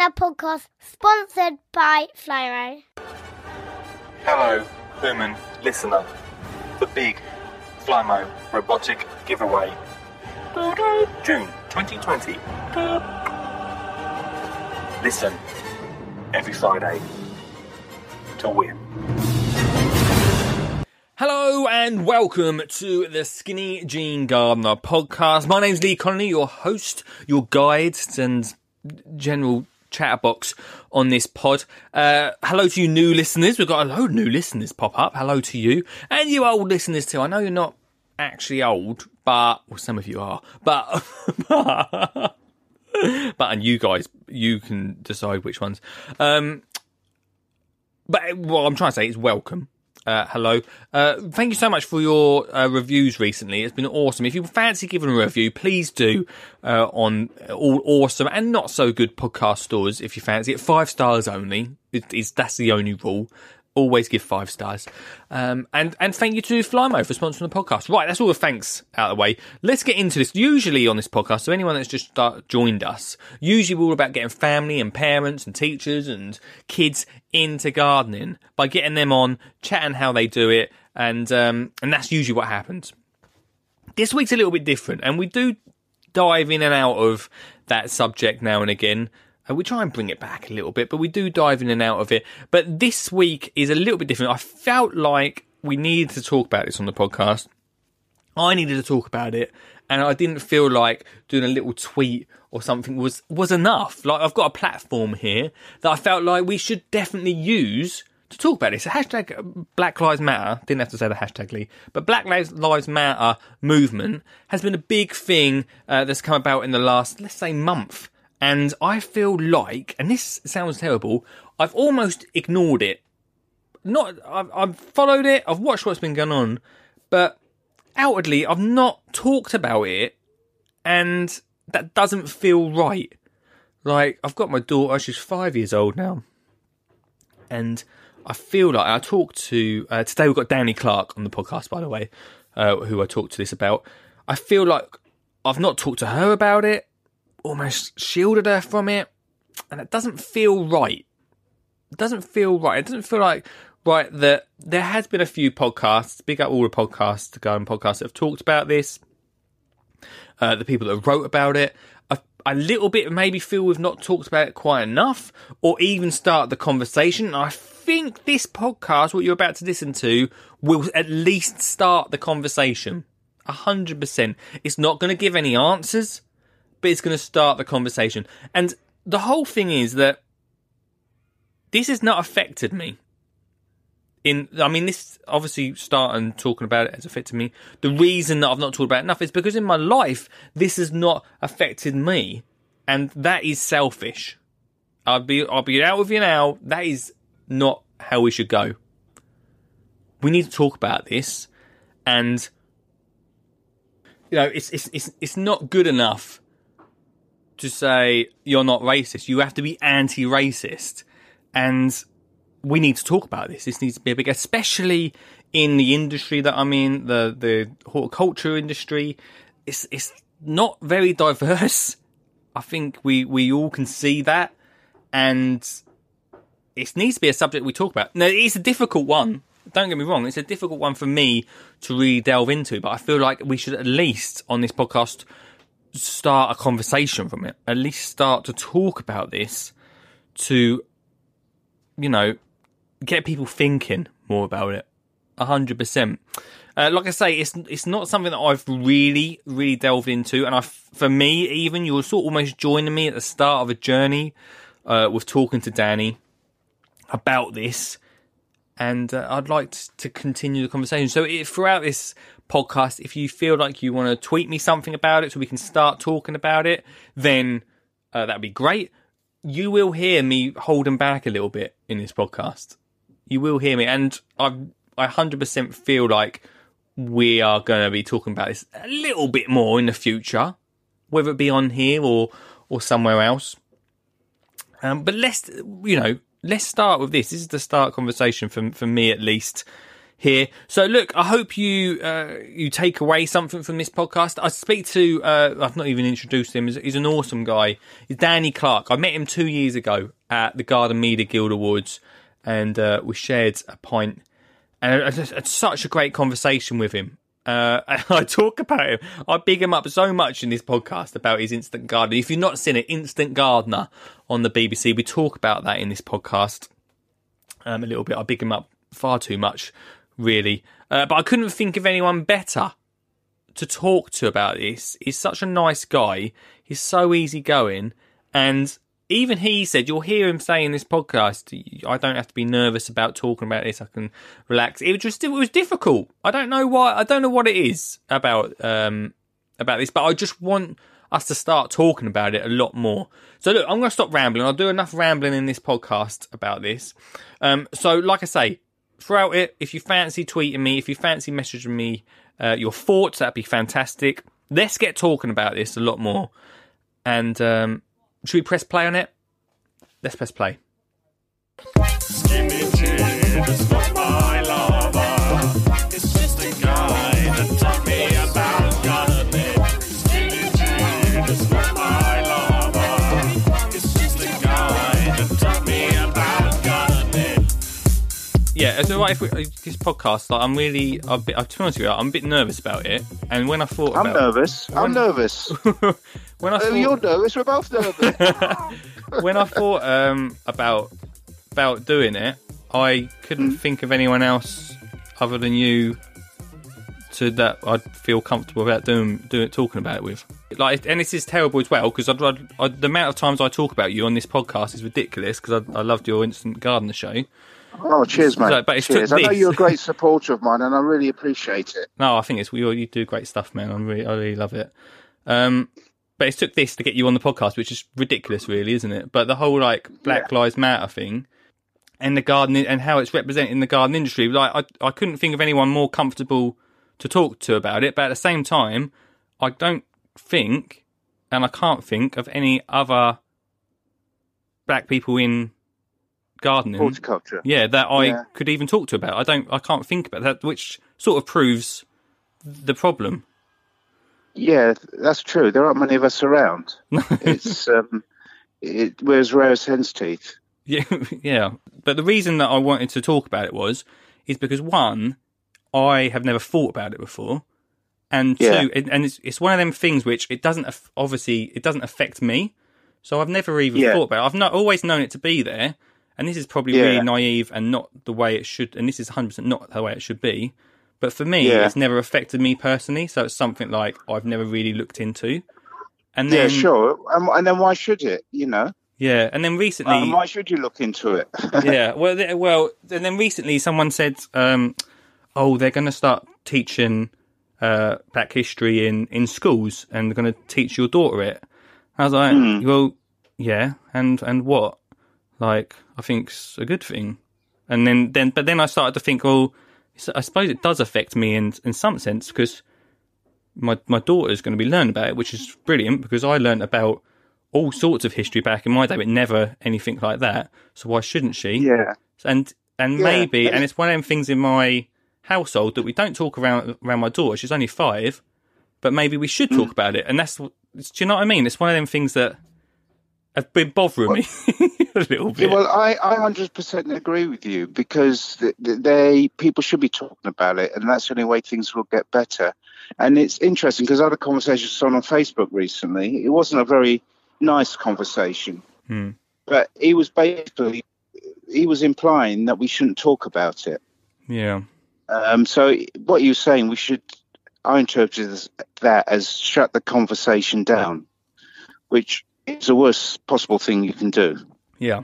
a podcast sponsored by Flymo. Hello, human listener. The big Flymo robotic giveaway. June 2020. Listen every Friday to win. Hello and welcome to the Skinny Jean Gardener podcast. My name's Lee Connolly, your host, your guide, and general chatterbox on this pod. Uh, hello to you new listeners. We've got a load of new listeners pop up. Hello to you. And you old listeners too. I know you're not actually old, but, well, some of you are, but, but, and you guys, you can decide which ones. Um, but what I'm trying to say is welcome. Uh, hello. Uh, thank you so much for your uh, reviews recently. It's been awesome. If you fancy giving a review, please do uh, on all awesome and not so good podcast stores if you fancy it. Five stars only. It, it's, that's the only rule always give five stars. Um, and, and thank you to Flymo for sponsoring the podcast. Right, that's all the thanks out of the way. Let's get into this. Usually on this podcast, so anyone that's just start, joined us, usually we're all about getting family and parents and teachers and kids into gardening by getting them on, chatting how they do it, and um, and that's usually what happens. This week's a little bit different, and we do dive in and out of that subject now and again. Uh, we try and bring it back a little bit, but we do dive in and out of it. But this week is a little bit different. I felt like we needed to talk about this on the podcast. I needed to talk about it, and I didn't feel like doing a little tweet or something was was enough. Like I've got a platform here that I felt like we should definitely use to talk about this. The hashtag Black Lives Matter, didn't have to say the hashtag Lee, but Black Lives Matter movement has been a big thing uh, that's come about in the last, let's say, month. And I feel like, and this sounds terrible, I've almost ignored it. Not, I've, I've followed it, I've watched what's been going on, but outwardly, I've not talked about it, and that doesn't feel right. Like, I've got my daughter, she's five years old now, and I feel like I talked to, uh, today we've got Danny Clarke on the podcast, by the way, uh, who I talked to this about. I feel like I've not talked to her about it, almost shielded her from it, and it doesn't feel right. It doesn't feel right. It doesn't feel like right that there has been a few podcasts, big up all the podcasts, the garden podcasts that have talked about this. Uh, the people that wrote about it, a, a little bit maybe feel we've not talked about it quite enough, or even start the conversation. I think this podcast, what you're about to listen to, will at least start the conversation. A hundred percent. It's not going to give any answers but it's going to start the conversation. And the whole thing is that this has not affected me. In, I mean, this obviously starting talking about it has affected me. The reason that I've not talked about enough is because in my life this has not affected me, and that is selfish. I'll be, I'll be out with you now. That is not how we should go. We need to talk about this, and you know, it's it's it's it's not good enough to say you're not racist. You have to be anti-racist, and we need to talk about this. This needs to be a big, especially in the industry that I'm in, the the horticulture industry. It's it's not very diverse. I think we we all can see that, and it needs to be a subject we talk about. Now, it's a difficult one. Don't get me wrong; it's a difficult one for me to really delve into. But I feel like we should at least on this podcast start a conversation from it. At least start to talk about this to, you know, get people thinking more about it. A hundred percent. Uh, like I say, it's it's not something that I've really really delved into, and I, for me, even you're sort of almost joining me at the start of a journey uh, with talking to Danny about this, and uh, I'd like to continue the conversation. So it, throughout this podcast. If you feel like you want to tweet me something about it so we can start talking about it, then uh, that'd be great. You will hear me holding back a little bit in this podcast. You will hear me, and I I hundred percent feel like we are going to be talking about this a little bit more in the future, whether it be on here or or somewhere else. Um, but let's you know let's start with this. This is the start conversation for for me at least here. So look, I hope you uh, you take away something from this podcast. I speak to uh, I've not even introduced him. He's, he's an awesome guy. He's Danny Clarke. I met him two years ago at the Garden Media Guild Awards, and uh, we shared a pint. And such a great conversation with him. Uh, I talk about him. I big him up so much in this podcast about his instant gardener. If you've not seen it, Instant Gardener on the BBC, we talk about that in this podcast um, a little bit. I big him up far too much, really. Uh, but I couldn't think of anyone better to talk to about this. He's such a nice guy. He's so easygoing, and even he said, you'll hear him say in this podcast, I don't have to be nervous about talking about this. I can relax. It was just, it was difficult. I don't know why. I don't know what it is about, um, about this, but I just want us to start talking about it a lot more. So look, I'm going to stop rambling. I'll do enough rambling in this podcast about this. Um, so like I say, throughout it, if you fancy tweeting me, if you fancy messaging me, uh, your thoughts, that'd be fantastic. Let's get talking about this a lot more. And, um, should we press play on it? Let's press play. Yeah, it's alright if we, this podcast. Like, I'm really, a bit, to be honest with you, I'm a bit nervous about it. And when I thought I'm about, nervous. I'm nervous. when I Oh, thought, you're nervous. We're both nervous. when I thought um, about about doing it, I couldn't Hmm. think of anyone else other than you to that I'd feel comfortable about doing doing talking about it with. Like, and this is terrible as well because I'd, the amount of times I talk about you on this podcast is ridiculous because I, I loved your Instant Gardener show. Oh, cheers, mate. So, but it's cheers. I know you're a great supporter of mine, and I really appreciate it. No, I think it's you. You do great stuff, man. I'm really, I really love it. Um, but it took this to get you on the podcast, which is ridiculous, really, isn't it? But the whole like Black Lives Matter thing and the garden and how it's represented in the garden industry, like I, I couldn't think of anyone more comfortable to talk to about it. But at the same time, I don't think, and I can't think of any other black people in gardening. Horticulture. Yeah, that I Yeah. could even talk to about. I don't. I can't think about that, which sort of proves the problem. Yeah, that's true. There aren't many of us around. it's um, it, we're rare as hen's teeth. Yeah, yeah. But the reason that I wanted to talk about it was, is because one, I have never thought about it before, and Yeah. two, it, and it's it's one of them things which it doesn't obviously it doesn't affect me, so I've never even Yeah. thought about. it. I've not always known it to be there, and this is probably Yeah. really naive and not the way it should, and this is hundred percent not the way it should be. But for me, Yeah. it's never affected me personally, so it's something like I've never really looked into. And yeah, then, sure. Um, and then why should it? You know, yeah, and then recently, and why should you look into it? yeah. Well, th- well, and then recently someone said, um, "Oh, they're going to start teaching uh, Black history in in schools, and they're going to teach your daughter it." I was like, "Well, yeah, and and what? Like, I think's a good thing." And then then, but then I started to think, well, I suppose it does affect me in in some sense because my my daughter's going to be learning about it, which is brilliant because I learned about all sorts of history back in my day, but never anything like that. So why shouldn't she? yeah, And and Yeah, maybe, and it's one of them things in my household that we don't talk around around my daughter. She's only five, but maybe we should Mm. talk about it. And that's do you know what I mean? It's one of them things that have been bothering me a little bit. well, I, I 100% agree with you because th- th- they people should be talking about it, and that's the only way things will get better. And it's interesting because I had a conversation with someone on Facebook recently. It wasn't a very nice conversation, Hmm. but he was basically he was implying that we shouldn't talk about it. yeah, Um, so what you're saying, we should. I interpreted that as shut the conversation down, which is the worst possible thing you can do yeah,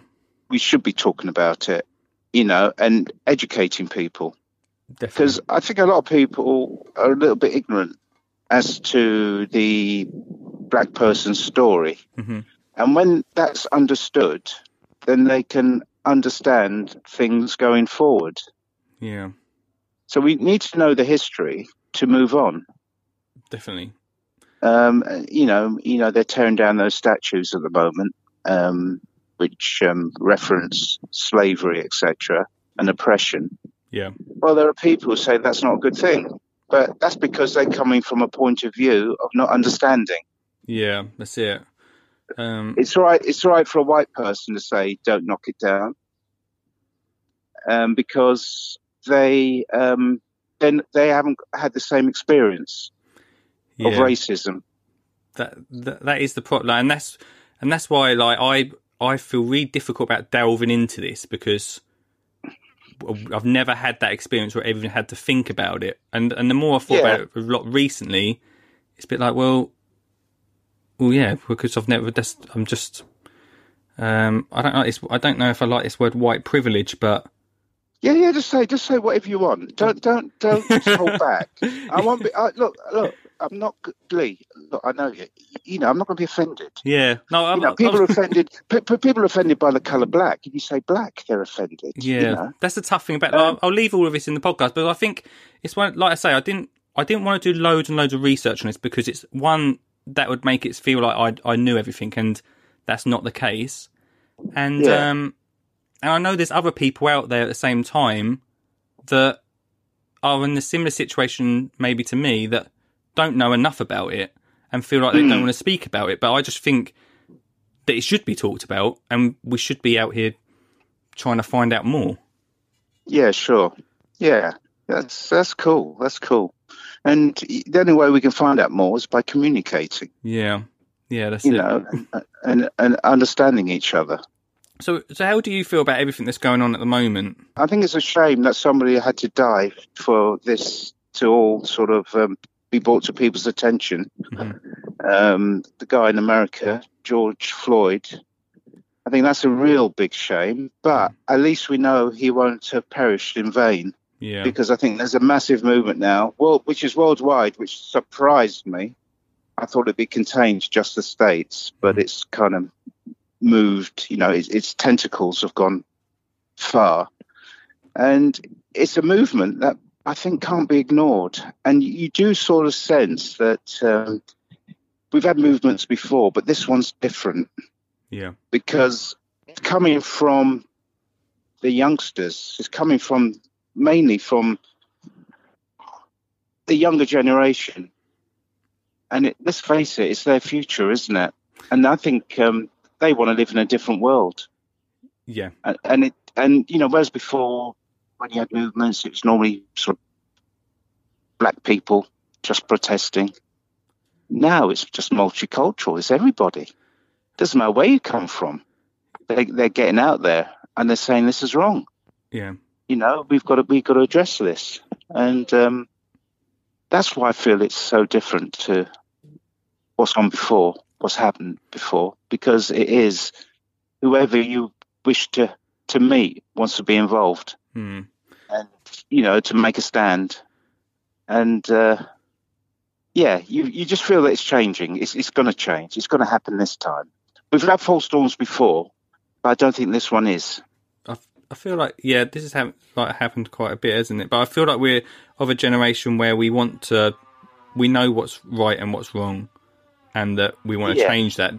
we should be talking about it, you know, and educating people. Because I think a lot of people are a little bit ignorant as to the black person's story. Mhm. And when that's understood, then they can understand things going forward. Yeah, So we need to know the history to move on. definitely. Um, you know, you know, they're tearing down those statues at the moment, um, which um, reference slavery, etc., and oppression. Yeah. Well, there are people who say that's not a good thing, but that's because they're coming from a point of view of not understanding. Yeah, that's it. Um, It's right. It's right for a white person to say, "Don't knock it down," um, because they um, then they haven't had the same experience yeah. of racism. that, that that is the problem, and that's and that's why like I I feel really difficult about delving into this because I've never had that experience where I even had to think about it, and and the more I thought Yeah. about it a lot recently, it's a bit like well, well yeah, because I've never just I'm just um I don't know this I don't know if I like this word white privilege, but Yeah, yeah. Just say, just say whatever you want. Don't, don't, don't just hold back. I won't be. I, look, look. I'm not Lee. Look, I know you. You know, I'm not going to be offended. yeah, no, I'm, You know, I'm- people are offended. pe- People are offended by the colour black. If you say black, they're offended. Yeah, You know? that's the tough thing about. Um, I'll, I'll leave all of this in the podcast, but I think it's one. Like I say, I didn't. I didn't want to do loads and loads of research on this because it's one that would make it feel like I I knew everything, and that's not the case. And Yeah. um, and I know there's other people out there at the same time that are in a similar situation, maybe to me, that don't know enough about it and feel like they Hmm. don't want to speak about it. But I just think that it should be talked about, and we should be out here trying to find out more. Yeah, sure. Yeah, that's that's cool. That's cool. And the only way we can find out more is by communicating. Yeah, yeah, that's You it. know, and, and and understanding each other. So, so how do you feel about everything that's going on at the moment? I think it's a shame that somebody had to die for this to all sort of um, be brought to people's attention. Um, the guy in America, George Floyd, I think that's a real big shame, but at least we know he won't have perished in vain Yeah, because I think there's a massive movement now, well, which is worldwide, which surprised me. I thought it'd be contained to just the States, but it's kind of moved, you know, its, its tentacles have gone far. And it's a movement that I think can't be ignored. And you do sort of sense that um, we've had movements before, but this one's different yeah, because it's coming from the youngsters. It's coming from mainly from the younger generation. And it, let's face it, it's their future, isn't it? And I think um, they want to live in a different world. yeah, And, and it, and you know, whereas before, when you had movements, it was normally sort of black people just protesting. Now it's just multicultural. It's everybody. Doesn't matter where you come from. They, they're getting out there and they're saying this is wrong. yeah, You know, we've got to we've got to address this, and um, that's why I feel it's so different to what's gone before, what's happened before, because it is whoever you wish to to meet wants to be involved hmm. And you know to make a stand and uh, yeah you you just feel that it's changing it's, it's going to change it's going to happen this time we've had false storms before but i don't think this one is I, I feel like yeah, this has hap- like happened quite a bit, isn't it? But I feel like we're of a generation where we want to, we know what's right and what's wrong, and that we want to Yeah. change that.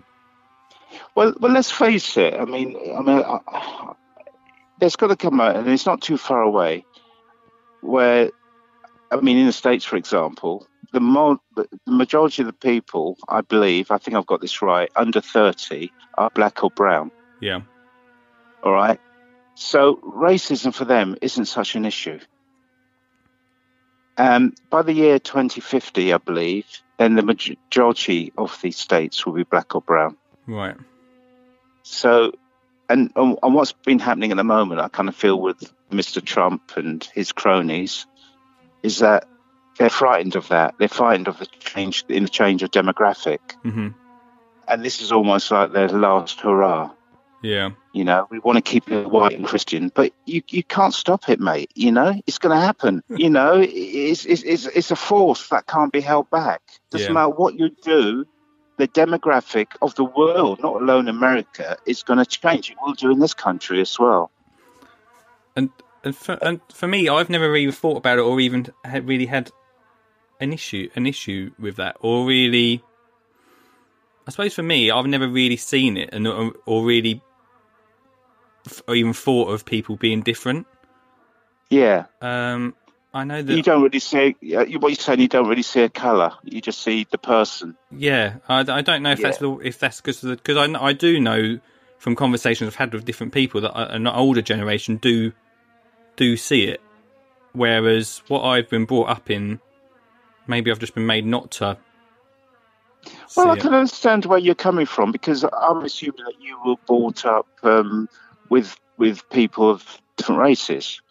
well well let's face it i mean i mean I, there's got to come out and it's not too far away where i mean in the states for example the, mo- the majority of the people i believe i think i've got this right under 30 are black or brown Yeah, All right. So racism for them isn't such an issue. Um, by the year 2050, I believe, then the majority of the states will be black or brown. right. So, and, and what's been happening at the moment, I kind of feel with Mr. Trump and his cronies, is that they're frightened of that. They're frightened of the change in the change of demographic, hmm and this is almost like their last hurrah. Yeah, You know, we want to keep it white and Christian, but you, you can't stop it, mate. You know, it's going to happen. You know, it's, it's, it's, it's a force that can't be held back. Doesn't Yeah. matter what you do, the demographic of the world, not alone America, is going to change. It will do in this country as well. and and for, and for me, I've never really thought about it, or even had really had an issue an issue with that, or really. I suppose for me, I've never really seen it, and or, or really, or even thought of people being different. Yeah, Um, I know that. you don't really see. you- What you're saying, you don't really see a colour. You just see the person. Yeah, I, I don't know if that's the, if that's because because I, I do know from conversations I've had with different people that an older generation do do see it, whereas what I've been brought up in, maybe I've just been made not to. Well, I can it. understand where you're coming from because I'm assuming that you were brought up um, with with people of different races.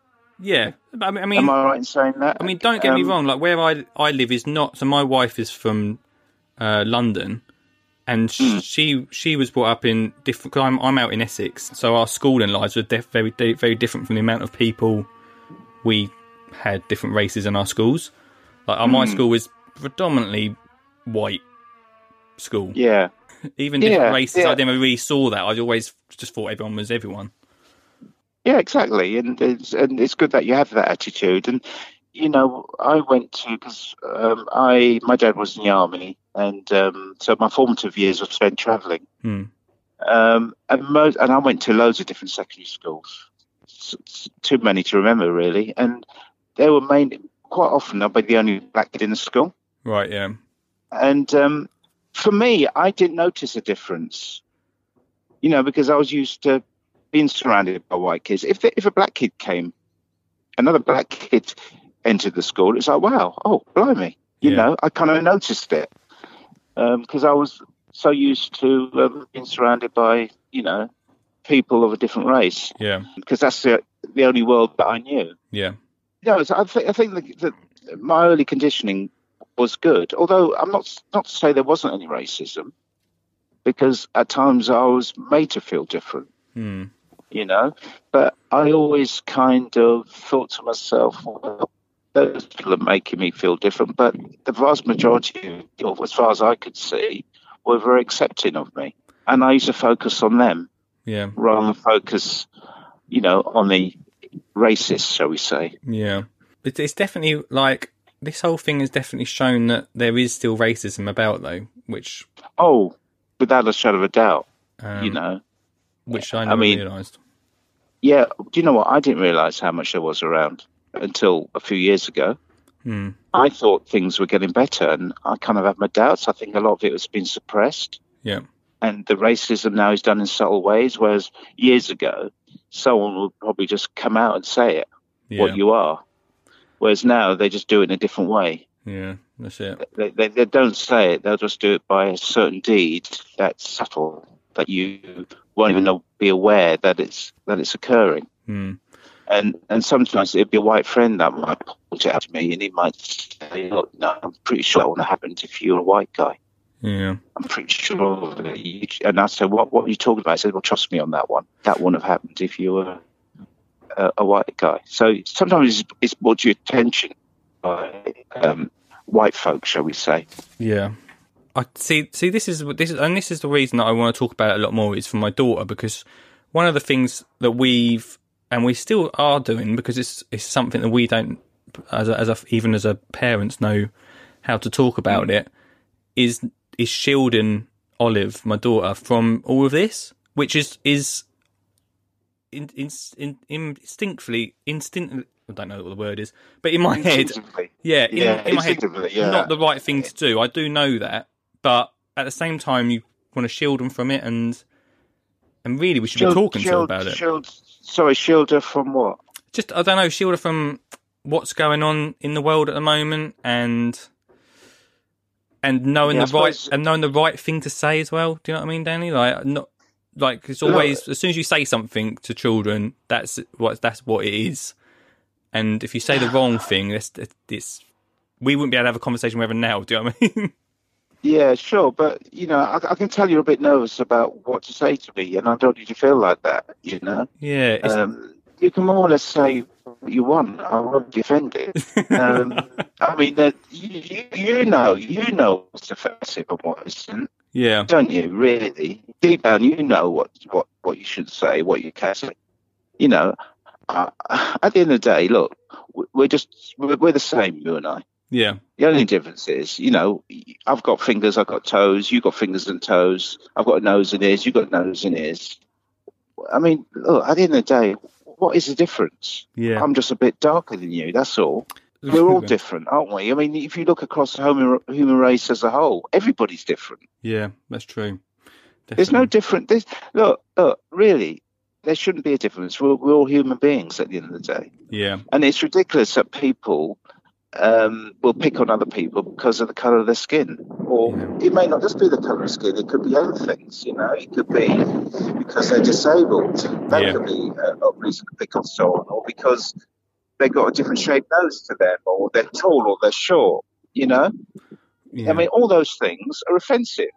Yeah, but I mean, Am I right in saying that? I mean, don't get me Um, wrong. Like where I I live is not. So my wife is from uh, London, and Hmm. she she was brought up in different. Cause I'm I'm out in Essex, so our schooling lives were def- very very different from the amount of people we had different races in our schools. Like our, Hmm. my school was predominantly white school. Yeah, Even different Yeah, races, I never really saw that. I always just thought everyone was everyone. Yeah, exactly. And it's and it's good that you have that attitude. And you know, I went to because um, I my dad was in the army, and um, so my formative years were spent travelling. Hmm. Um, and most, and I went to loads of different secondary schools. S- s- too many to remember, really. And they were mainly quite often I'd be the only black kid in the school. Right? Yeah. And um, for me, I didn't notice a difference, you know, because I was used to being surrounded by white kids. If if a black kid came, another black kid entered the school, it's like, wow, oh, blimey, you Yeah. know, I kind of noticed it because I was so used to um, being surrounded by, you know, people of a different race Yeah. because that's the the only world that I knew. Yeah. No, so I think I think that, that my early conditioning was good. Although I'm not not to say there wasn't any racism, because at times I was made to feel different. Hmm. You know, but I always kind of thought to myself, well, those people are making me feel different. But the vast majority, of, as far as I could see, were very accepting of me, and I used to focus on them Yeah. rather than focus, you know, on the racists, shall we say? Yeah, it's, it's definitely like this whole thing has definitely shown that there is still racism about, though, which Oh, without a shadow of a doubt, um, you know. which I I never mean- realised. Yeah, do you know what? I didn't realise how much there was around until a few years ago. Hmm. I thought things were getting better, and I kind of have my doubts. I think a lot of it has been suppressed, Yeah, and the racism now is done in subtle ways. Whereas years ago, someone would probably just come out and say it, yeah, what you are. Whereas now they just do it in a different way. yeah. That's it. They, they, they don't say it; they'll just do it by a certain deed that's subtle that you won't even know, be aware that it's that it's occurring. Hmm. And and sometimes it'd be a white friend that might point it out to me, and he might say, "Look, no, I'm pretty sure that would have happened if you were a white guy. Yeah, I'm pretty sure." That you, and I said, "What what are you talking about?" I said, "Well, trust me on that one. That wouldn't have happened if you were a, a white guy." So sometimes it's, it's brought to your attention by um, white folk, shall we say? yeah. I see. See, this is this is, and this is the reason that I want to talk about it a lot more. Is for my daughter because one of the things that we've and we still are doing because it's it's something that we don't as a, as a even as a parents know how to talk about it is is shielding Olive, my daughter, from all of this, which is is in, in, in, instinctively instinct. I don't know what the word is, but in my head, yeah, in, Yeah, in my head, instinctively, yeah. not the right thing to do. I do know that, but at the same time, you want to shield them from it, and and really, we should Shield- be talking to her shield- about it. Shield, sorry, shield her from what? Just I don't know, shield her from what's going on in the world at the moment, and and knowing Yeah, the right and knowing the right thing to say as well. Do you know what I mean, Danny? Like not like it's always as soon as you say something to children, that's what that's what it is. And if you say the wrong thing, it's, it's we wouldn't be able to have a conversation with her now. Do you know what I mean? Yeah, sure, but you know, I, I can tell you're a bit nervous about what to say to me, and I don't need to feel like that. You know, yeah, um, you can more or less say what you want. I won't defend it. Um, I mean, that you, you, you know, you know what's offensive and what isn't, yeah, don't you? Really, deep down, you know what what what you should say, what you can say. You know, uh, at the end of the day, look, we- we're just we're, we're the same, you and I. yeah, The only difference is, you know, I've got fingers, I've got toes, you've got fingers and toes, I've got a nose and ears, you've got a nose and ears. I mean, look, at the end of the day, what is the difference? Yeah. I'm just a bit darker than you. That's all. We're all different, aren't we? I mean, if you look across the human, human race as a whole, everybody's different. Yeah, that's true. There's no Definitely. different. There's, look, look, really, there shouldn't be a difference. We're, we're all human beings at the end of the day. Yeah, And it's ridiculous that people um, will pick on other people because of the colour of their skin. Or it may not just be the colour of skin, it could be other things, you know. It could be because they're disabled. That Yeah. could be a, a reason to pick on someone. Or because they've got a different shaped nose to them, or they're tall or they're short, you know. yeah, I mean, all those things are offensive.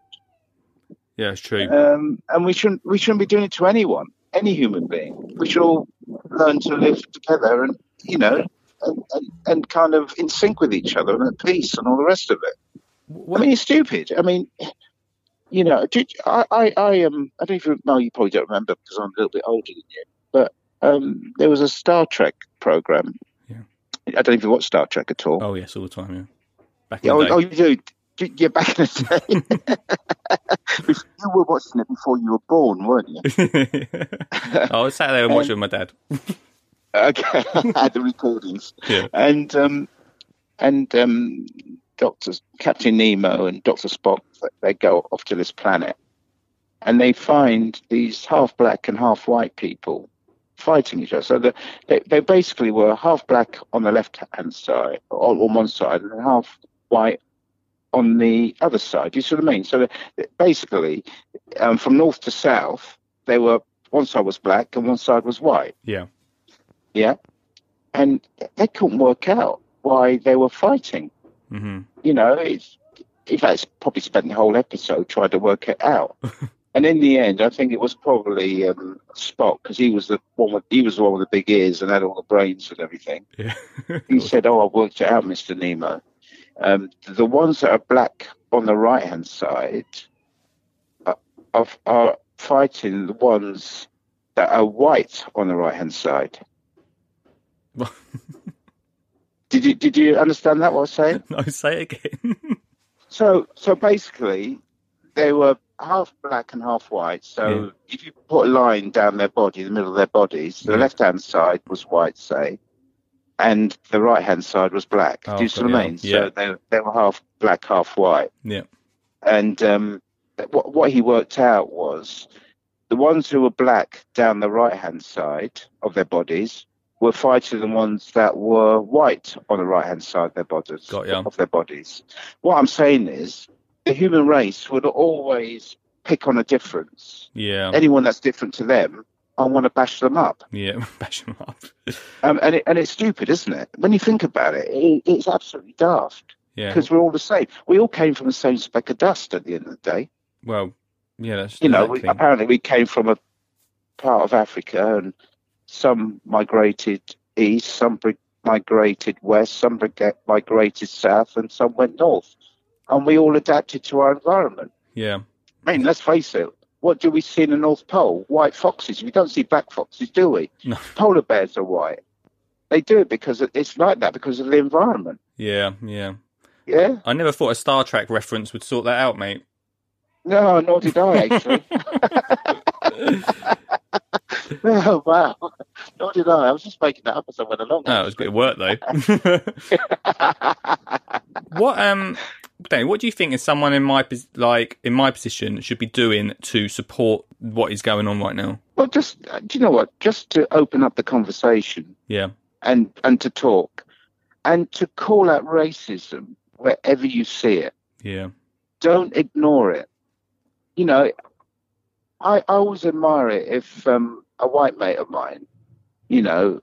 yeah, it's true. Um, and we shouldn't we shouldn't be doing it to anyone, any human being. We should all learn to live together and you know and, and, and kind of in sync with each other and at peace and all the rest of it. What- I mean, it's stupid. I mean, you know, did, I I I um I don't even know. you probably don't remember because I'm a little bit older than you, but um there was a Star Trek program. Yeah. I don't even watch Star Trek at all. oh yes, all the time. Yeah, back in Yeah, oh, the oh, you do. Yeah, back in the day. you were watching it before you were born, weren't you? I was sat there and watching with my dad. Okay, I had the recordings. Yeah. And um, and um, Doctor Captain Nemo and Doctor Spock they go off to this planet, and they find these half black and half white people fighting each other. So the, they they basically were half black on the left hand side, or on one side, and half white on the other side. You see what I mean? So basically, um, from north to south, they were one side was black and one side was white. Yeah, Yeah. And they couldn't work out why they were fighting. hmm You know, it's, in fact, it's probably spent the whole episode trying to work it out. and in the end, I think it was probably um, Spock because he was the one with he was the one with the big ears and had all the brains and everything. yeah, He said, "Oh, I worked it out, Mister Nemo. Um, the ones that are black on the right hand side are, are, are fighting the ones that are white on the right hand side." Did you did you understand that what I was saying? no, say it again. So so basically, they were half black and half white. So Yeah. if you put a line down their body, the middle of their bodies, the Yeah. left hand side was white, say, and the right hand side was black. Oh, Do you see what I mean? Yeah. So they they were half black, half white. yeah, And um, what what he worked out was the ones who were black down the right hand side of their bodies were fighting the ones that were white on the right hand side of their bodies of their bodies. What I'm saying is the human race would always pick on a difference. yeah, Anyone that's different to them, I want to bash them up. yeah. Bash them up. Um, and it, and it's stupid, isn't it? When you think about it, it it's absolutely daft Yeah. because we're all the same. We all came from the same speck of dust at the end of the day. Well, yeah. That's you know, we, apparently we came from a part of Africa, and some migrated east, some migrated west, some migrated south, and some went north. And we all adapted to our environment. yeah, I mean, let's face it. What do we see in the North Pole? White foxes. We don't see black foxes, do we? No. Polar bears are white. They do it because it's like that because of the environment. yeah, yeah. Yeah. I never thought a Star Trek reference would sort that out, mate. No, nor did I actually. oh wow, nor did I. I was just making that up as I went along. Oh, it was a bit of work though. what um, Danny, what do you think is someone in my like in my position should be doing to support what is going on right now? Well, just uh, do you know what? Just to open up the conversation Yeah, and and to talk, and to call out racism wherever you see it. yeah, Don't ignore it. You know, I, I always admire it if um, a white mate of mine, you know,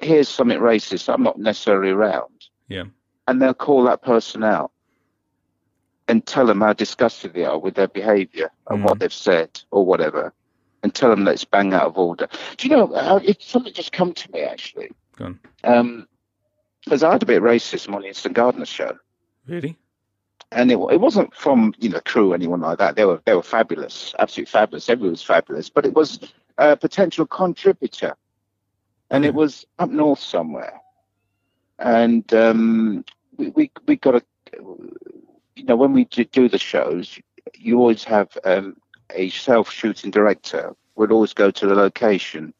hears something racist. I'm not necessarily around. Yeah. And they'll call that person out and tell them how disgusted they are with their behaviour and Mm. what they've said or whatever, and tell them that it's bang out of order. Do you know? Uh, it, something just come to me actually. Go on. Um, because I had a bit of racism on the Instant Gardener show Really? And it, it wasn't from you know crew or anyone like that. They were they were fabulous, absolutely fabulous. Everyone was fabulous, but it was a potential contributor, and it was up north somewhere, and um, we, we we got a you know when we do do the shows, you always have um, a self shooting director would always go to the location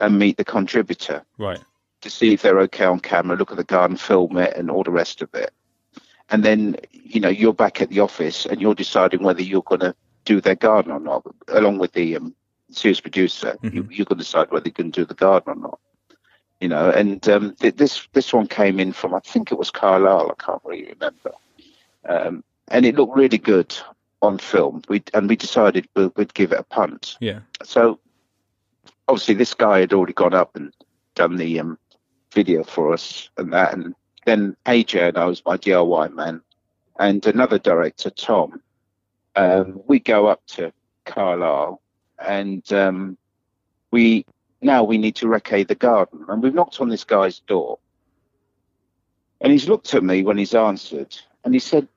and meet the contributor Right. to see if they're okay on camera, look at the garden, film it, and all the rest of it. And then, you know, you're back at the office and you're deciding whether you're going to do their garden or not, along with the um, series producer. You, you're going to decide whether you can do the garden or not. You know, and um, th- this this one came in from I think it was Carlisle. I can't really remember, um, and it looked really good on film. We and we decided we'd, we'd give it a punt. Yeah. So obviously this guy had already gone up and done the um, video for us and that, and then AJ and I was my DIY man, and another director Tom. Um, we go up to Carlisle, and um, we now we need to recce the garden, and we've knocked on this guy's door, and he's looked at me when he's answered, and he said,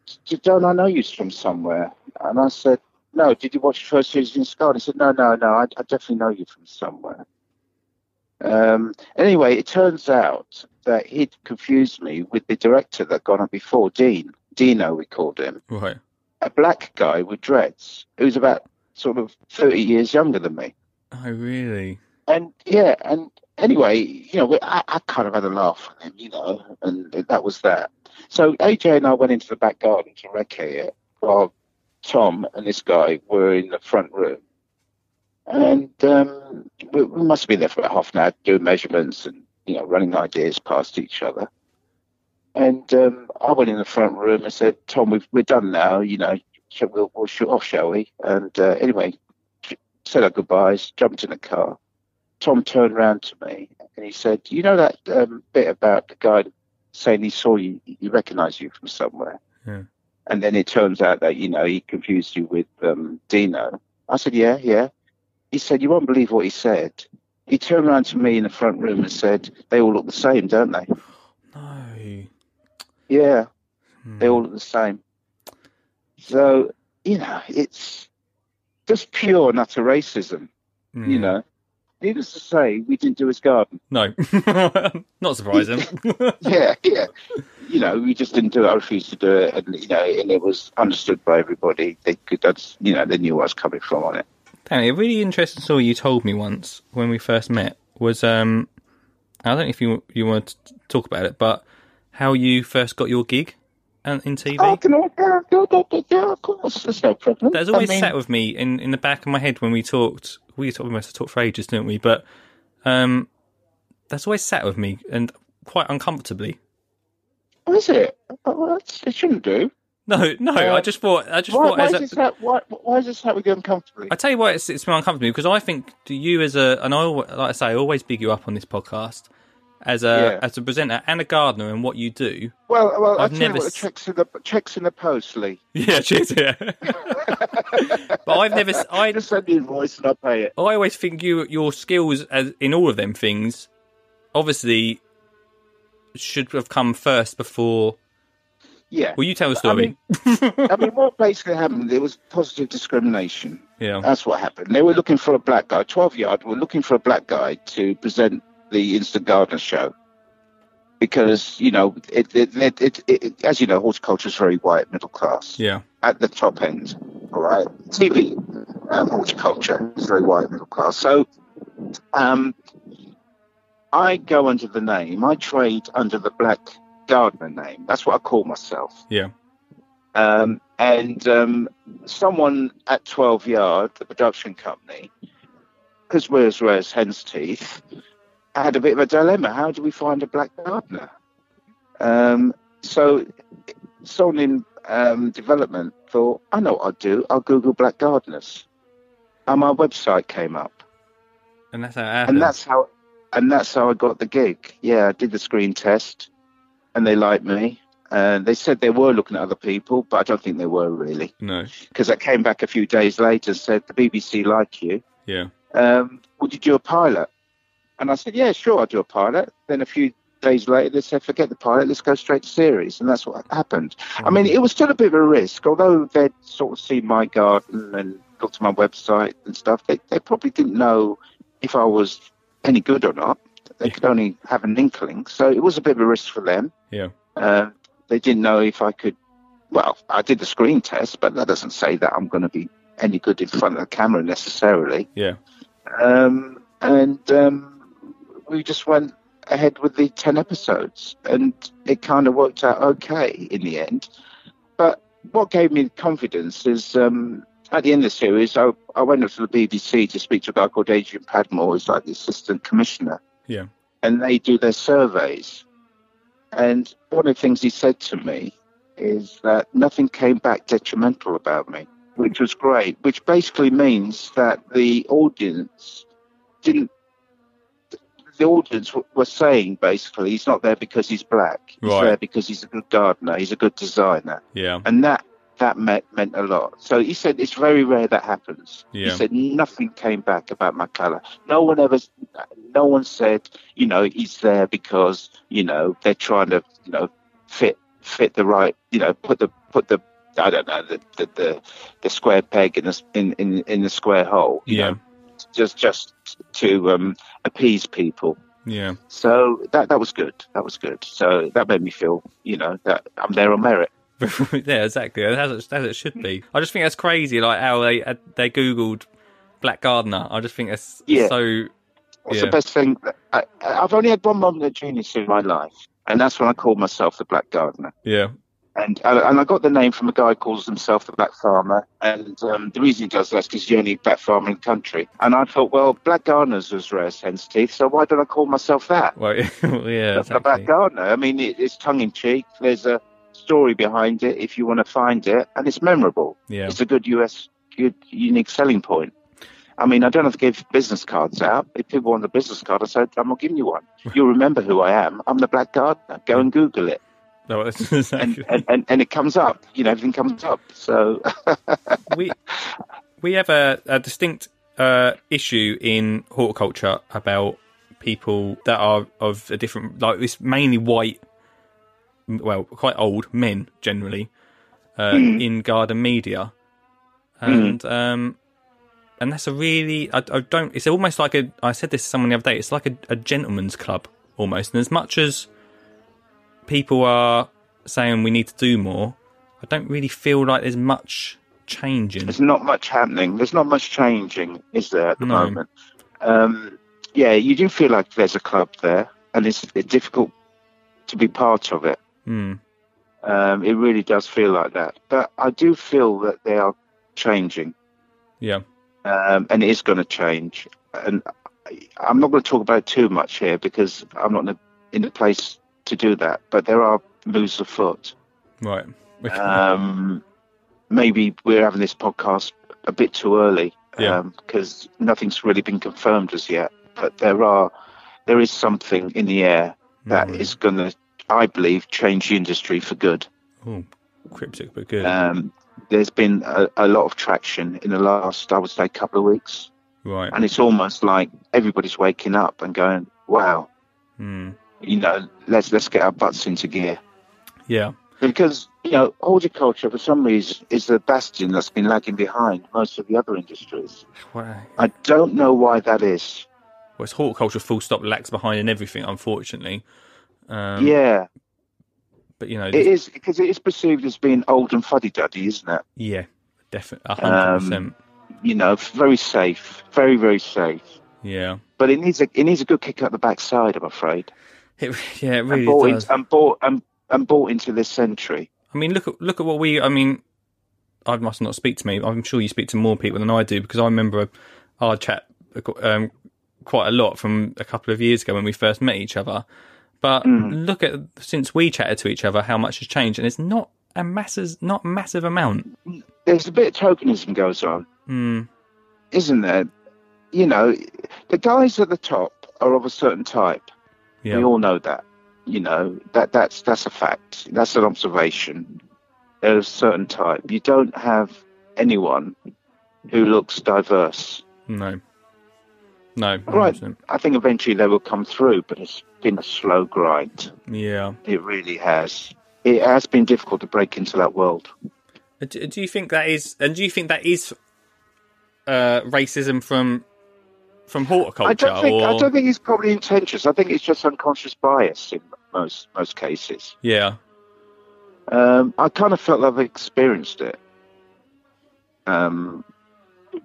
"Don't I know you from somewhere?" And I said, no, did you watch first season in Sky? He said, no, no, no, I, I definitely know you from somewhere. Um, anyway, it turns out that he'd confused me with the director that gone on before, Dean. Dino, we called him. Right. A black guy with dreads who's about sort of 30 years younger than me. Oh, really? And yeah, and anyway, you know, I, I kind of had a laugh at him, you know, and that was that. So AJ and I went into the back garden to recce it while Tom and this guy were in the front room. And um, we, we must have been there for about half an hour doing measurements and, you know, running ideas past each other. And um, I went in the front room and said, Tom, we've, we're done now, you know, we'll, we'll shoot off, shall we? And uh, anyway, said our goodbyes, jumped in the car. Tom turned around to me and he said, "You know that um, bit about the guy saying he saw you, he recognised you from somewhere." Yeah. And then it turns out that you know he confused you with um, Dino. I said, "Yeah, yeah." He said, "You won't believe what he said." He turned around to me in the front room and said, "They all look the same, don't they?" No. Yeah, Hmm. they all look the same. So you know, it's just pure and utter racism. Hmm. You know, needless to say, we didn't do his garden. No. Not surprising. yeah, yeah. You know, we just didn't do it. I refused to do it, and you know, and it was understood by everybody. They could, that's you know, they knew where I was coming from on it. Danny, a really interesting story you told me once when we first met was um, I don't know if you you want to talk about it, but how you first got your gig in TV. Oh, I, of course, there's no problem. That's I always mean, sat with me in, in the back of my head when we talked. We talked, we must have talked for ages, didn't we? But um, that's always sat with me and quite uncomfortably. what is it? Oh, well, it shouldn't do. No, no, Uh, I just thought, I just Why, thought why, as is a, this how, why, why is this how we go uncomfortably? I tell you why it's it's been uncomfortable because I think to you as a and I like I say I always big you up on this podcast as a Yeah. as a presenter and a gardener and what you do. well, well, I've tell never you what, the checks in the checks in the post, Lee. Yeah, cheers. Yeah, but I've never I Just send me a voice and I'll pay it. I always think you your skills as in all of them things obviously should have come first before. Yeah. Well, you tell the I story. mean, I mean, what basically happened? There was positive discrimination. yeah, That's what happened. They were looking for a black guy, 12 yard, were looking for a black guy to present the Instant Gardener show. Because, you know, it, it, it, it, it, as you know, horticulture is very white, middle class, yeah, at the top end. All right. TV, um, horticulture is very white, middle class. So um, I go under the name, I trade under the black gardener name. That's what I call myself. yeah, Um, and um, someone at 12 Yard, the production company, because we're as rare as hen's teeth, had a bit of a dilemma. How do we find a black gardener? Um, so someone in um, development thought, I know what I'll do. I'll Google black gardeners. And my website came up. and that's how. And that's how and that's how I got the gig. Yeah, I did the screen test and they liked me. And they said they were looking at other people, but I don't think they were really. no, Because I came back a few days later and said, The BBC like you. yeah, Um, would you do a pilot? And I said, Yeah, sure, I'll do a pilot. Then a few days later, they said, Forget the pilot, let's go straight to series. And that's what happened. I mean, it was still a bit of a risk, although they'd sort of seen my garden and looked at my website and stuff. They, they probably didn't know if I was any good or not. They could only have an inkling. So it was a bit of a risk for them. yeah, Uh, they didn't know if I could. Well, I did the screen test, but that doesn't say that I'm going to be any good in front of the camera necessarily. yeah. Um, and um, we just went ahead with the 10 episodes and it kind of worked out okay in the end. But what gave me confidence is um, at the end of the series, I, I went up to the BBC to speak to a guy called Adrian Padmore, who's like the assistant commissioner, Yeah. and they do their surveys. And one of the things he said to me is that nothing came back detrimental about me, which was great, which basically means that the audience didn't. The audience w- were saying basically he's not there because he's black. He's Right. there because he's a good gardener. He's a good designer, Yeah. and that that meant meant a lot. So he said it's very rare that happens. Yeah. He said nothing came back about my color. No one ever, no one said, you know, he's there because you know they're trying to, you know, fit fit the right, you know, put the put the I don't know the the the, the square peg in the in, in in the square hole. you Yeah. know, just just to um, appease people. Yeah. So that that was good. That was good. So that made me feel, you know, that I'm there on merit. yeah, exactly. As it, as it should be. I just think that's crazy, like how they uh, they googled Black Gardener. I just think that's Yeah. so. What's Yeah. the best thing? I, I've only had one moment of genius in my life, and that's when I called myself the Black Gardener. Yeah. And and I got the name from a guy who calls himself the Black Farmer. And um, the reason he does that is because he's the only black farmer in the country. And I thought, well, Black Gardeners was rare sense teeth, so why don't I call myself that? Well, yeah. The Black Gardener. I mean, it, it's tongue in cheek. There's a story behind it if you want to find it, and it's memorable. Yeah. It's a good US, good unique selling point. I mean, I don't have to give business cards out. If people want a business card, I said, I'm not giving you one. You'll remember who I am. I'm the Black Gardener. Go and Google it. No, that's And, and, and, and it comes up. You know, everything comes up. So, we we have a, a distinct uh, issue in horticulture about people that are of a different, like this mainly white, well, quite old men generally uh, in garden media, and um, and that's a really I, I don't. It's almost like a. I said this to someone the other day. It's like a, a gentleman's club almost, and as much as people are saying we need to do more, I don't really feel like there's much changing. there's not much happening. There's not much changing, is there, at the No. moment? Um, yeah, you do feel like there's a club there, and it's, it's difficult to be part of it. Hmm. Um, it really does feel like that. But I do feel that they are changing. Yeah. um, and it is going to change. And I- I'm not going to talk about it too much here because I'm not in a, in a place to do that. But there are moves afoot. Right. Um, maybe we're having this podcast a bit too early Yeah. because nothing's really been confirmed as yet. But there are there is something in the air that Mm. is going to, I believe, change the industry for good. Oh, cryptic, but good. Um, there's been a, a lot of traction in the last, I would say, couple of weeks. right. and it's almost like everybody's waking up and going, "Wow, Hmm. you know, let's let's get our butts into gear." Yeah. Because you know, horticulture for some reason is the bastion that's been lagging behind most of the other industries. Well, I don't know why that is. Well, it's horticulture full stop lags behind in everything, unfortunately. Um, yeah, But, you know, it is because it is perceived as being old and fuddy-duddy, isn't it? yeah, definitely. Hundred Um, percent. You know, very safe, very very safe. Yeah. But it needs a it needs a good kick up the backside, I'm afraid. It, yeah, it And really bought, does. in, and bought and, and bought into this century. I mean, look at look at what we. I mean, I must not speak to me. I'm sure you speak to more people than I do because I remember our chat um, quite a lot from a couple of years ago when we first met each other. But Mm. look at since we chatted to each other, how much has changed, and it's not a massive, not massive amount. There's a bit of tokenism goes on. Hmm. isn't there? You know, the guys at the top are of a certain type. yeah, We all know that. You know that that's that's a fact. That's an observation. They're a certain type. You don't have anyone who looks diverse. no, no, Right. 100%. I think eventually they will come through, but it's been a slow grind. Yeah. It really has. It has been difficult to break into that world. Do, do you think that is, and do you think that is uh, racism from from horticulture? I don't think or... I don't think it's probably intentions. I think it's just unconscious bias in most most cases. Yeah. Um, I kind of felt I've experienced it um,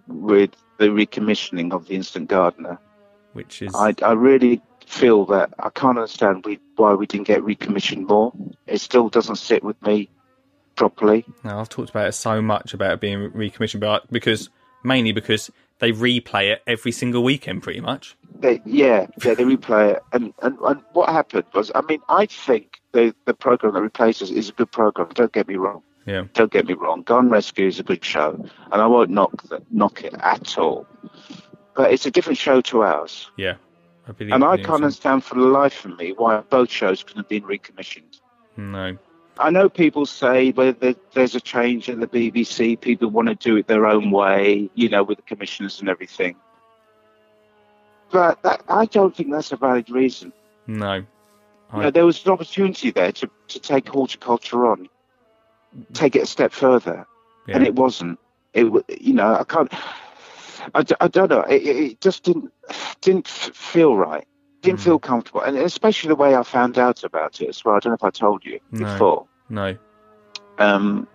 with the recommissioning of the Instant Gardener. Which is I, I really feel that I can't understand we, why we didn't get recommissioned more. It still doesn't sit with me properly. Now, I've talked about it so much about it being recommissioned, but because mainly because they replay it every single weekend, pretty much. They, yeah, yeah, they replay it. And, and, and what happened was, I mean, I think the, the program that replaces is a good program. Don't get me wrong. Yeah, Don't get me wrong. Garden Rescue is a good show, and I won't knock the, knock it at all. But it's a different show to ours, yeah. I believe, and I can't understand for the life of me why both shows couldn't have been recommissioned. No, I know people say well, there's a change at the BBC. People want to do it their own way, you know, with the commissioners and everything. But that, I don't think that's a valid reason. no. You know, there was an opportunity there to, to take horticulture on, take it a step further, Yeah. and it wasn't. It, you know, I can't. I, I don't know. It, it just didn't didn't feel right. Didn't Mm. feel comfortable, and especially the way I found out about it as well. I don't know if I told you No. before. no. Um,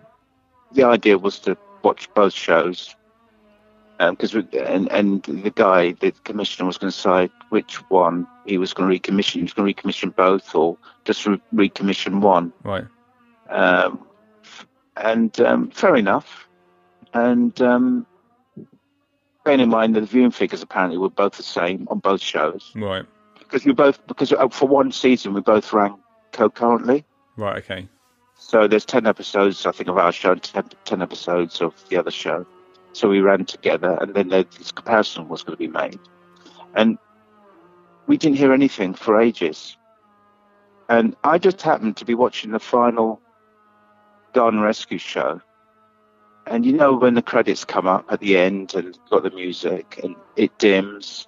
the idea was to watch both shows, because and and the guy, the commissioner, was going to decide which one he was going to recommission. He was going to recommission both, or just re- recommission one. Right. Um, and um, fair enough. And um, bearing in mind that the viewing figures apparently were both the same on both shows, Right. because we both because uh, for one season we both ran concurrently. Right. Okay. So there's ten episodes, I think, of our show, and 10, 10 episodes of the other show. So we ran together, and then this comparison was going to be made, and we didn't hear anything for ages. And I just happened to be watching the final Garden Rescue show, and you know when the credits come up at the end and got the music and it dims,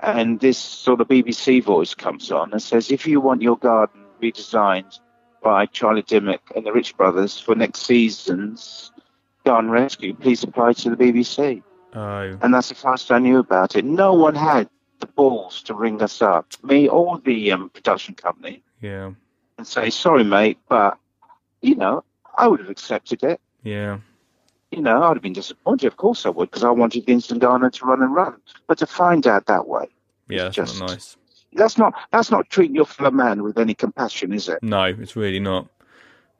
and this sort of BBC voice comes on and says, "If you want your garden redesigned." by Charlie Dimmock and the Rich Brothers for next season's Garden Rescue, please apply to the BBC. Oh. And that's the first I knew about it. No one had the balls to ring us up, me or the um, production company, Yeah. and say, sorry, mate, but, you know, I would have accepted it. Yeah. You know, I'd have been disappointed. Of course I would, because I wanted the Instant Gardener to run and run. But to find out that way, Yeah. That's just- not nice. that's not that's not treating your fellow man with any compassion, is it? No, it's really not.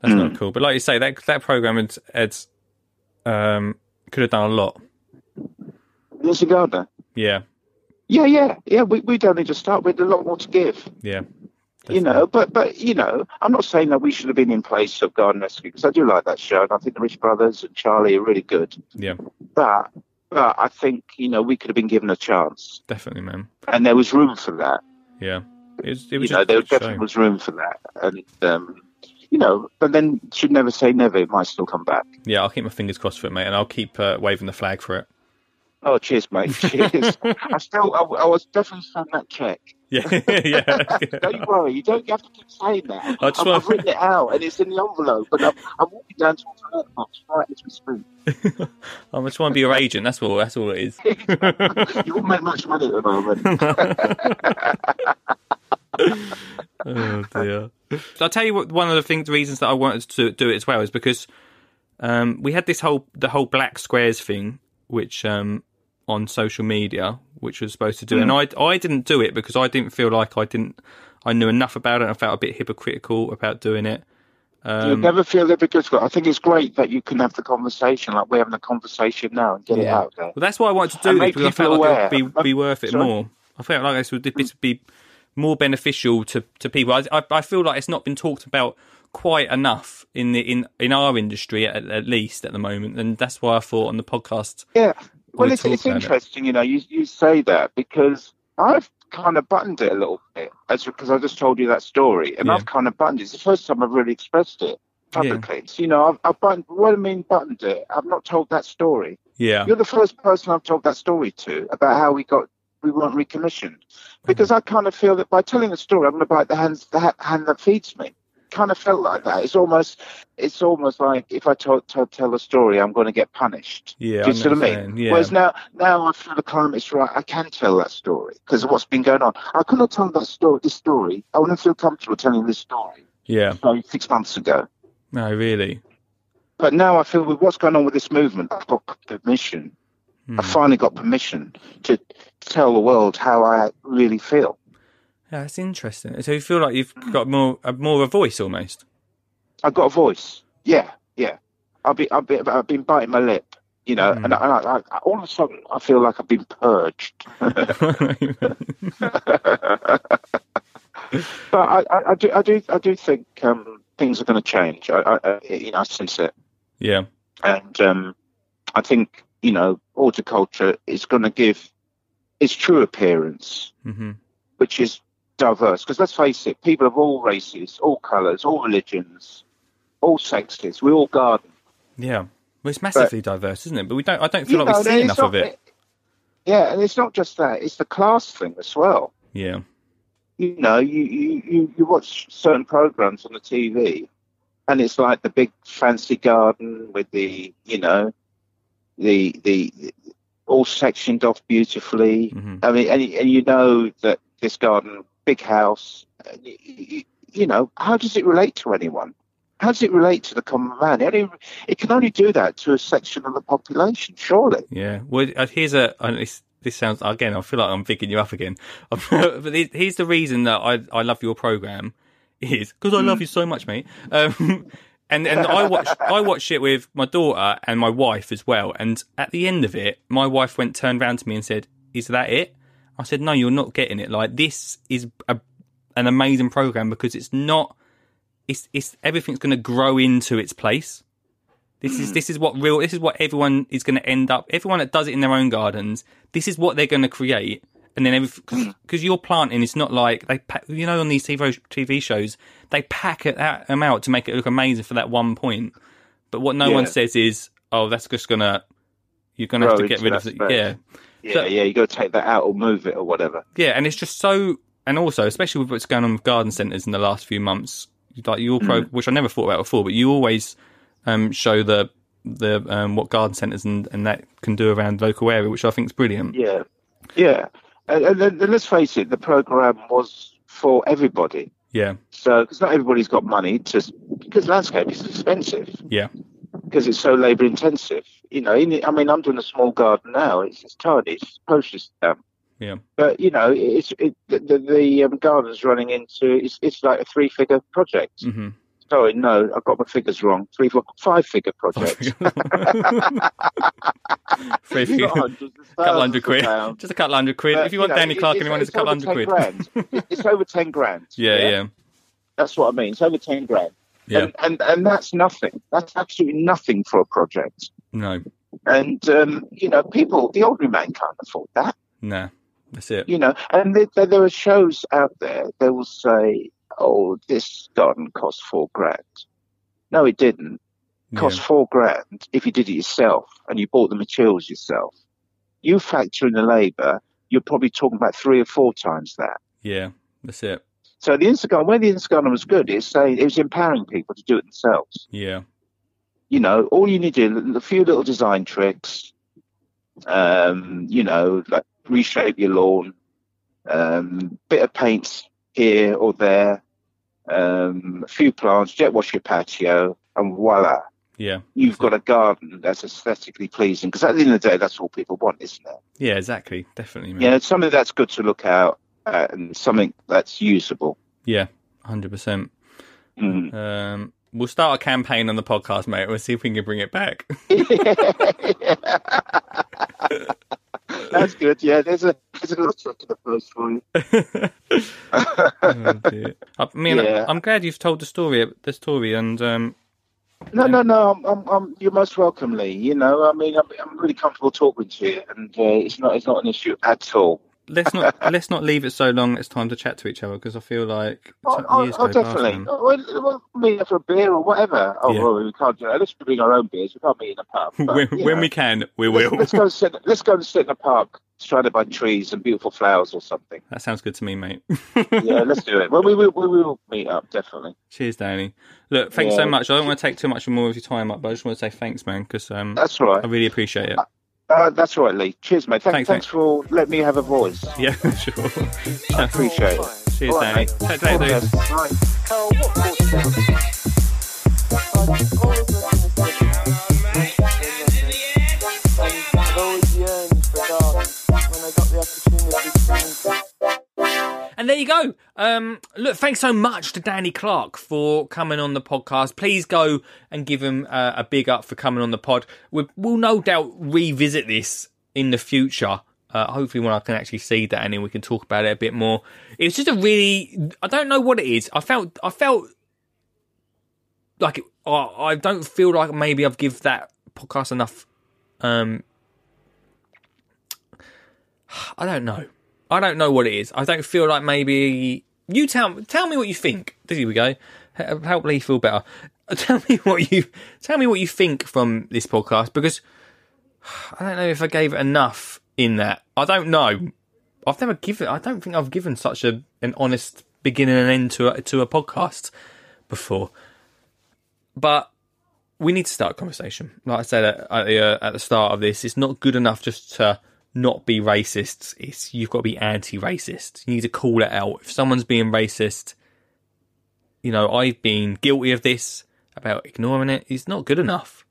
That's Hmm. not cool. But like you say, that that program had, had um could have done a lot. The Instant Yeah. Yeah, yeah, yeah. We we don't need to start with a lot more to give. Yeah. You know but but you know i'm not saying that we should have been in place of garden rescue because i do like that show and i think the rich brothers and charlie are really good Yeah. but but i think you know we could have been given a chance Definitely, man. and there was room for that Yeah. It was. It you was know there definitely show. was room for that and um you know but then should never say never it might still come back Yeah, I'll keep my fingers crossed for it, mate, and I'll keep uh, waving the flag for it. Oh cheers mate cheers i still I, I was definitely from that check Yeah. yeah. don't worry you don't you have to keep saying that I just I've, written it out and it's in the envelope and I'm, I'm walking down to the toilet box right as we speak I just want to be your agent. That's all. That's all it is. you won't make much money at the moment. oh dear. I'll tell you what. One of the things, the reasons that I wanted to do it as well is because um, we had this whole the whole black squares thing, which um, on social media, which was supposed to do, and I I didn't do it because I didn't feel like I didn't I knew enough about it. and I felt a bit hypocritical about doing it. you Um, never feel hypocritical. I think it's great that you can have the conversation like we're having a conversation now and get it out there. Well, that's why I wanted to do And this make because I people felt like aware. it would be, be worth it Sorry? more. I felt like this would this would be more beneficial to, to people. I, I I feel like it's not been talked about quite enough in the in in our industry at, at least at the moment, and that's why I thought on the podcast. Yeah. Well, it's, it's about it. interesting, you know, you, you say that because I've kind of buttoned it a little bit as because I just told you that story and Yeah. I've kind of buttoned it. It's the first time I've really expressed it publicly. So, you know, I've, I've buttoned, what do I mean buttoned it? I've not told that story. Yeah, You're the first person I've told that story to about how we got we weren't recommissioned because uh-huh. I kind of feel that by telling the story, I'm going to bite the hands the ha- hand that feeds me. Kind of felt like that. It's almost it's almost like if I told, told tell a story, I'm going to get punished. yeah. Do you see what I mean? what you're saying, Yeah, Whereas now, now I feel the climate's right. I can tell that story because of what's been going on. I couldn't tell that story. This story, I wouldn't feel comfortable telling this story yeah. like six months ago. No, really. But now I feel with what's going on with this movement, I've got permission. Hmm. I finally got permission to tell the world how I really feel. Yeah, that's interesting. So you feel like you've got more, a, more of a voice almost. I've got a voice. Yeah, yeah. I've been, I've been, I've been biting my lip, you know, and, I, I, I, all of a sudden I feel like I've been purged. But I, I, I do, I do, I do think um, things are going to change. I, you know, I sense it, yeah, and um, I think you know, horticulture is going to give its true appearance, hmm which is diverse. Because let's face it, people of all races, all colours, all religions, all sexes, we all garden. yeah. Well, it's massively diverse, isn't it? But we don't. I don't feel like know, we see enough it's of not- it. Yeah, and it's not just that; it's the class thing as well. Yeah, you know, you, you, you, watch certain programs on the TV and it's like the big fancy garden with the, you know, the, the, all sectioned off beautifully. hmm I mean, and, and you know that this garden, big house, uh, you, know, how does it relate to anyone? How does it relate to the common man? It, only, it can only do that to a section of the population, surely. yeah. Well, uh, here's a. uh, This, this sounds again. I feel like I'm picking you up again. but here's the reason that I I love your program is because I love you so much, mate. Um, and and I watch I watch it with my daughter and my wife as well. And at the end of it, my wife went turned round to me and said, "Is that it?" I said, "No, you're not getting it. Like this is a, an amazing program because it's not. It's it's everything's going to grow into its place. This is this is what real. This is what everyone is going to end up. Everyone that does it in their own gardens. This is what they're going to create. And then because you're planting, it's not like they pack, you know on these TV TV shows they pack it out, them out to make it look amazing for that one point. But what no one says is, oh, that's just gonna you're gonna have to get rid of it. Yeah, Yeah, So- yeah, you got to take that out or move it or whatever. yeah, and it's just so, and also especially with what's going on with garden centres in the last few months, like your pro, which I never thought about before, but you always um, show the the um, what garden centres and, and that can do around the local area, which I think is brilliant. Yeah, yeah. And, and, then let's face it, the program was for everybody. Yeah, So, because not everybody's got money to, because landscape is expensive, yeah, because it's so labour intensive. You know, in, I mean, I'm doing a small garden now. It's, it's tiny, it's postage stamp. yeah, But you know, it's it, the the, the um, garden's running into it's it's like a three figure project. hmm Sorry, no, I got my figures wrong. Three, four, five figure project. For if It's you- not hundreds, it's couple hundred quid, just a couple hundred quid. But, if you want know, Danny Clarke it's- and you want, it's a couple hundred quid. Grand. it's over ten grand. Yeah, yeah, That's what I mean. It's over ten grand. Yeah. And, and and that's nothing. That's absolutely nothing for a project. No, And um, you know, people, the ordinary man can't afford that. nah, that's it. You know, and there, there, there are shows out there. They will say, "Oh, this garden cost four grand." No, it didn't. It cost Yeah, four grand if you did it yourself and you bought the materials yourself. You factor in the labour, you're probably talking about three or four times that. yeah, that's it. So the Instant Gardener, where the Instant Gardener was good, is saying it was empowering people to do it themselves. Yeah, You know, all you need to do, a few little design tricks, um, you know, like reshape your lawn, um, bit of paint here or there, um, a few plants, jet wash your patio, and voila, yeah, you've got a garden that's aesthetically pleasing. Because at the end of the day, that's all people want, isn't it? yeah, exactly, definitely, man. Yeah, it's something that's good to look out at and something that's usable. Yeah, hundred percent. Mm. Um, we'll start a campaign on the podcast, mate. We'll see if we can bring it back. That's good. Yeah, there's a there's a little trick in the first one. oh. I mean, Yeah. I'm glad you've told the story, the story, and um, No, no, no. I'm, I'm, I'm, you're most welcome, Lee. You know, I mean, I'm, I'm really comfortable talking to you, and uh, it's not it's not an issue at all. Let's not let's not leave it so long. It's time to chat to each other because I feel like Oh, oh, oh, definitely. Oh, well, meet for a beer or whatever. Oh, Yeah. well, we can't do that. Let's bring our own beers. We can't meet in a pub. But, when, when we can, we let's, will. let's go and sit. Let's go and sit in a park surrounded by trees and beautiful flowers or something. That sounds good to me, mate. Yeah, let's do it. Well, we will. We will meet up definitely. Cheers, Danny. Look, thanks so much. I don't want to take too much more of your time up, but I just want to say thanks, man, because um, That's all I really appreciate it. Uh, that's all right, Lee. Cheers, mate. Thank, Thanks, thanks, for letting me have a voice. Yeah, sure. I appreciate it. Cheers, All right, Danny. mate. Take care, All and And there you go. Um, look, thanks so much to Danny Clarke for coming on the podcast. Please go and give him uh, a big up for coming on the pod. We, we'll no doubt revisit this in the future. Uh, hopefully, when I can actually see Danny, we can talk about it a bit more. It's just a really, I don't know what it is. I felt, I felt like it, I, I don't feel like maybe I've give that podcast enough. Um, I don't know. I don't know what it is. I don't feel like maybe you tell tell me what you think. There we go. Help Lee feel better. Tell me what you tell me what you think from this podcast because I don't know if I gave it enough in that. I don't know. I've never given. I don't think I've given such a an honest beginning and end to a, to a podcast before. But we need to start a conversation. Like I said at, at, the, uh, at the start of this, it's not good enough just to not be racist. It's you've got to be anti-racist. You need to call it out. If someone's being racist, you know I've been guilty of this about ignoring it. It's not good enough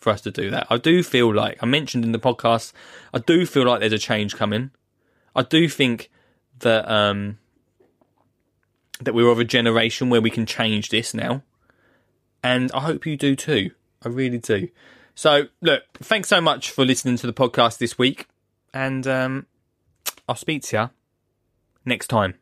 for us to do that. I do feel like I mentioned in the podcast. I do feel like there's a change coming. I do think that um that we're of a generation where we can change this now and I hope you do too. I really do. So, look, thanks so much for listening to the podcast this week, and um, I'll speak to you next time.